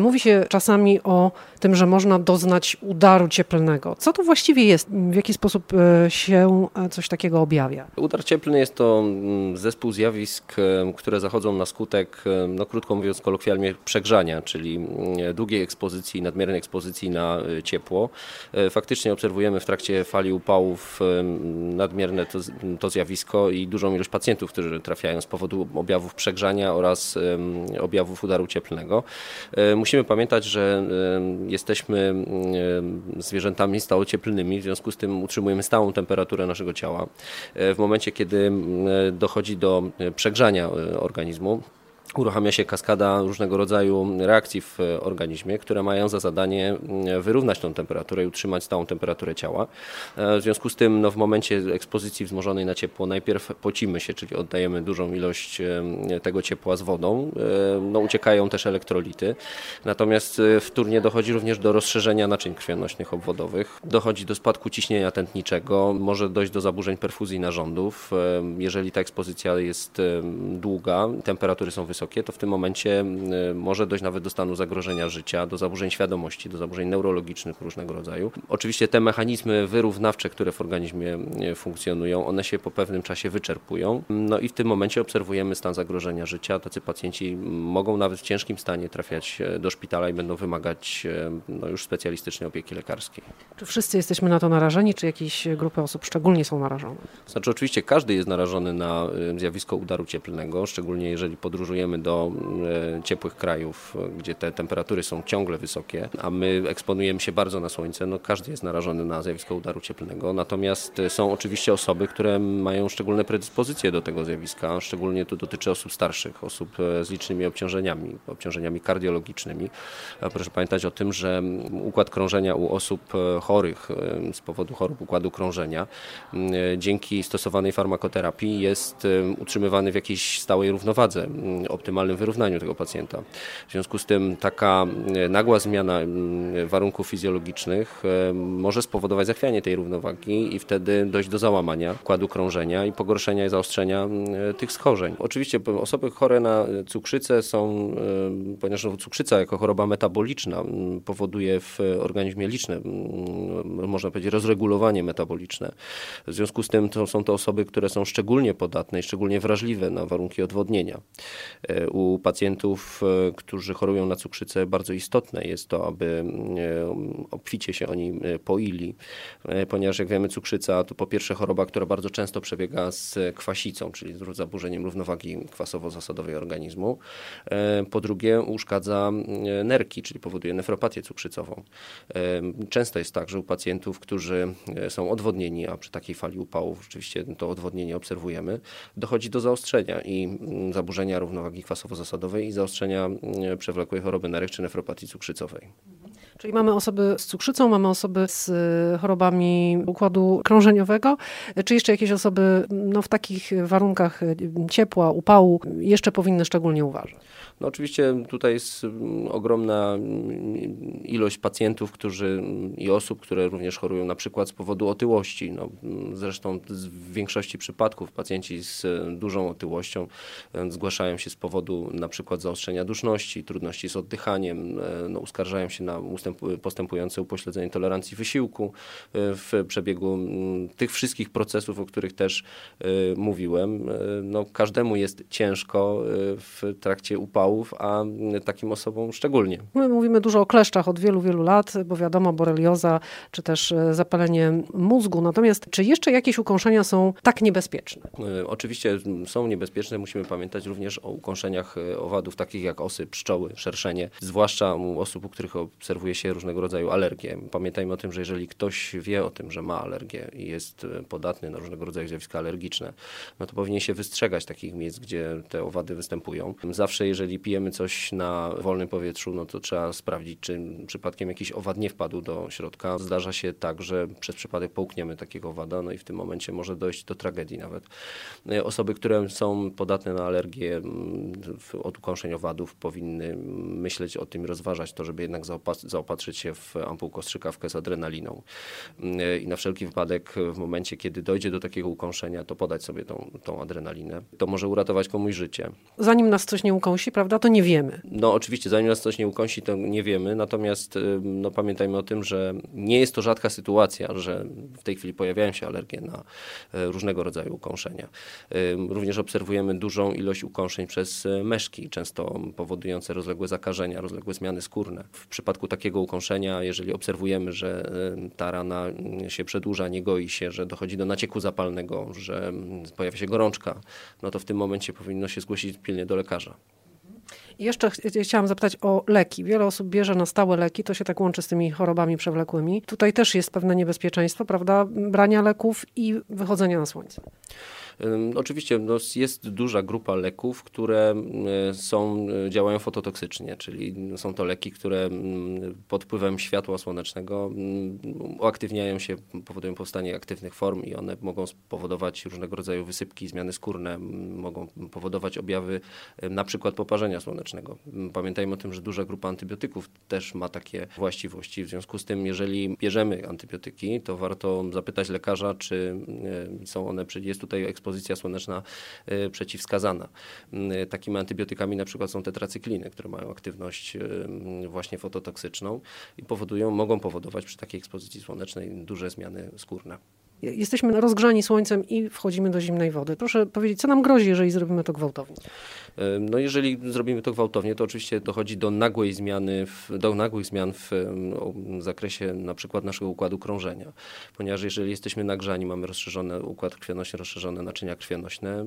Mówi się czasami o tym, że można doznać udaru cieplnego. Co to właściwie jest? W jaki sposób e, się e, coś takiego objawia? Udar cieplny jest to mm, zespół zjawisk, e, które zachodzą na skutek, no krótko mówiąc kolokwialnie, przegrzania, czyli mm, długiej ekspozycji, nadmiernej ekspozycji na ciepło. Faktycznie obserwujemy w trakcie fali upałów nadmierne to, to zjawisko i dużą ilość pacjentów, którzy trafiają z powodu objawów przegrzania oraz objawów udaru cieplnego. Pamiętać, że jesteśmy zwierzętami stałocieplnymi, w związku z tym utrzymujemy stałą temperaturę naszego ciała. E, w momencie, kiedy dochodzi do przegrzania e, organizmu, uruchamia się kaskada różnego rodzaju reakcji w organizmie, które mają za zadanie mm, wyrównać tą temperaturę i utrzymać stałą temperaturę ciała. E, w związku z tym no, w momencie ekspozycji wzmożonej na ciepło najpierw pocimy się, czyli oddajemy dużą ilość tego ciepła z wodą. E, no, uciekają też elektrolity. Natomiast e, wtórnie dochodzi również do rozszerzenia naczyń krwionośnych obwodowych. Dochodzi do spadku ciśnienia tętniczego, może dojść do zaburzeń perfuzji narządów. Jeżeli ta ekspozycja jest długa, temperatury są wysokie, wysokie, to w tym momencie y, może dojść nawet do stanu zagrożenia życia, do zaburzeń świadomości, do zaburzeń neurologicznych różnego rodzaju. Oczywiście te mechanizmy wyrównawcze, które w organizmie y, funkcjonują, one się po pewnym czasie wyczerpują. No i w tym momencie obserwujemy stan zagrożenia życia. Tacy pacjenci mogą nawet w ciężkim stanie trafiać y, do szpitala i będą wymagać no, już specjalistycznej opieki lekarskiej. Czy wszyscy jesteśmy na to narażeni, czy jakieś grupy osób szczególnie są narażone? Znaczy oczywiście każdy jest narażony na zjawisko udaru cieplnego, szczególnie jeżeli podróżujemy do e, ciepłych krajów, gdzie te temperatury są ciągle wysokie, a my eksponujemy się bardzo na słońce, no każdy jest narażony na zjawisko udaru cieplnego. Natomiast są oczywiście osoby, które mają szczególne predyspozycje do tego zjawiska, szczególnie to dotyczy osób starszych, osób e, z licznymi obciążeniami, obciążeniami kardiologicznymi. Proszę pamiętać o tym, że układ krążenia u osób e, chorych z powodu chorób układu krążenia dzięki stosowanej farmakoterapii jest utrzymywany w jakiejś stałej równowadze optymalnym wyrównaniu tego pacjenta. W związku z tym taka e, nagła zmiana warunków fizjologicznych e, może spowodować zachwianie tej równowagi i wtedy dojść do załamania układu krążenia i pogorszenia i zaostrzenia tych schorzeń. Oczywiście osoby chore na cukrzycę są, e, ponieważ cukrzyca jako choroba metaboliczna powoduje w organizmie liczne, można powiedzieć, rozregulowanie metaboliczne. W związku z tym to są to osoby, które są szczególnie podatne i szczególnie wrażliwe na warunki odwodnienia. E, u pacjentów, e, którzy chorują na cukrzycę, bardzo istotne jest to, aby e, obficie się oni poili, ponieważ jak wiemy, cukrzyca to po pierwsze choroba, która bardzo często przebiega z kwasicą, czyli z zaburzeniem równowagi kwasowo-zasadowej organizmu. Po drugie, uszkadza nerki, czyli powoduje nefropatię cukrzycową. Często jest tak, że u pacjentów, którzy są odwodnieni, a przy takiej fali upałów rzeczywiście to odwodnienie obserwujemy, dochodzi do zaostrzenia i zaburzenia równowagi kwasowo-zasadowej i zaostrzenia mm, przewlekłej choroby nerek czy nefropatii cukrzycowej. Czyli mamy osoby z cukrzycą, mamy osoby z y, chorobami układu krążeniowego, czy jeszcze jakieś osoby no, w takich warunkach y, ciepła, upału jeszcze powinny szczególnie uważać? No oczywiście tutaj jest mm, ogromna ilość pacjentów którzy, i osób, które również chorują na przykład z powodu otyłości. No, zresztą w większości przypadków pacjenci z dużą otyłością zgłaszają się z powodu na przykład zaostrzenia duszności, trudności z oddychaniem, no, uskarżają się na postępujące upośledzenie tolerancji wysiłku e, w przebiegu tych wszystkich procesów, o których też mówiłem. No, każdemu jest ciężko w trakcie upału a takim osobom szczególnie. My mówimy dużo o kleszczach od wielu, wielu lat, bo wiadomo, borelioza czy też zapalenie mózgu. Natomiast czy jeszcze jakieś ukąszenia są tak niebezpieczne? Oczywiście są niebezpieczne. Musimy pamiętać również o ukąszeniach owadów takich jak osy, pszczoły, szerszenie, zwłaszcza u osób, u których obserwuje się różnego rodzaju alergie. Pamiętajmy o tym, że jeżeli ktoś wie o tym, że ma alergię i jest podatny na różnego rodzaju zjawiska alergiczne, no to powinien się wystrzegać takich miejsc, gdzie te owady występują. Zawsze, jeżeli pijemy coś na wolnym powietrzu, no to trzeba sprawdzić, czy przypadkiem jakiś owad nie wpadł do środka. Zdarza się tak, że przez przypadek połkniemy takiego owada, no i w tym momencie może dojść do tragedii nawet. E, osoby, które są podatne na alergię mm, od ukąszeń owadów powinny myśleć o tym rozważać to, żeby jednak zaopatrzyć zaopatrzyć się w ampułkę ostrzykawkę z adrenaliną. I na wszelki wypadek w momencie, kiedy dojdzie do takiego ukąszenia, to podać sobie tą, tą adrenalinę. To może uratować komuś życie. Zanim nas coś nie ukąsi, prawda, to nie wiemy. No oczywiście, zanim nas coś nie ukąsi, to nie wiemy, natomiast no, pamiętajmy o tym, że nie jest to rzadka sytuacja, że w tej chwili pojawiają się alergie na e, różnego rodzaju ukąszenia. Również obserwujemy dużą ilość ukąszeń przez e, meszki, często powodujące rozległe zakażenia, rozległe zmiany skórne. W przypadku takiego ukąszenia, jeżeli obserwujemy, że ta rana się przedłuża, nie goi się, że dochodzi do nacieku zapalnego, że pojawia się gorączka, no to w tym momencie powinno się zgłosić pilnie do lekarza. Jeszcze ch chciałam zapytać o leki. Wiele osób bierze na stałe leki, to się tak łączy z tymi chorobami przewlekłymi. Tutaj też jest pewne niebezpieczeństwo, prawda, brania leków i wychodzenia na słońce. Oczywiście no, jest duża grupa leków, które są, e, działają fototoksycznie, czyli są to leki, które pod wpływem światła słonecznego uaktywniają się, powodują powstanie aktywnych form i one mogą spowodować różnego rodzaju wysypki, zmiany skórne, mogą powodować objawy na przykład poparzenia słonecznego. Pamiętajmy o tym, że duża grupa antybiotyków też ma takie właściwości. W związku z tym, jeżeli bierzemy antybiotyki, to warto zapytać lekarza, czy e, są one, jest tutaj ekspozycja ekspozycja słoneczna y, przeciwwskazana. Y, takimi antybiotykami na przykład są tetracykliny, które mają aktywność y, właśnie fototoksyczną i powodują, mogą powodować przy takiej ekspozycji słonecznej duże zmiany skórne. Jesteśmy rozgrzani słońcem i wchodzimy do zimnej wody. Proszę powiedzieć, co nam grozi, jeżeli zrobimy to gwałtownie? No jeżeli zrobimy to gwałtownie, to oczywiście dochodzi do nagłej zmiany, w, do nagłych zmian w, w zakresie na przykład naszego układu krążenia. Ponieważ jeżeli jesteśmy nagrzani, mamy rozszerzony układ krwionośny, rozszerzone naczynia krwionośne,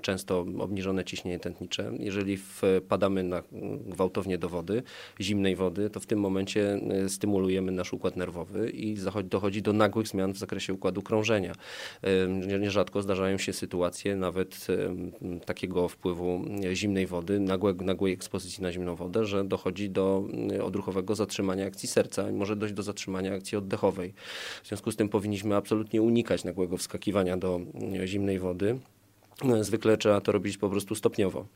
często obniżone ciśnienie tętnicze. Jeżeli wpadamy na, gwałtownie do wody, zimnej wody, to w tym momencie stymulujemy nasz układ nerwowy i dochodzi do nagłych zmian w zakresie układu krążenia. Nierzadko zdarzają się sytuacje nawet takiego wpływu zimnej wody, nagłej, nagłej ekspozycji na zimną wodę, że dochodzi do mm, odruchowego zatrzymania akcji serca i może dojść do zatrzymania akcji oddechowej. W związku z tym powinniśmy absolutnie unikać nagłego wskakiwania do mm, zimnej wody. Zwykle trzeba to robić po prostu stopniowo.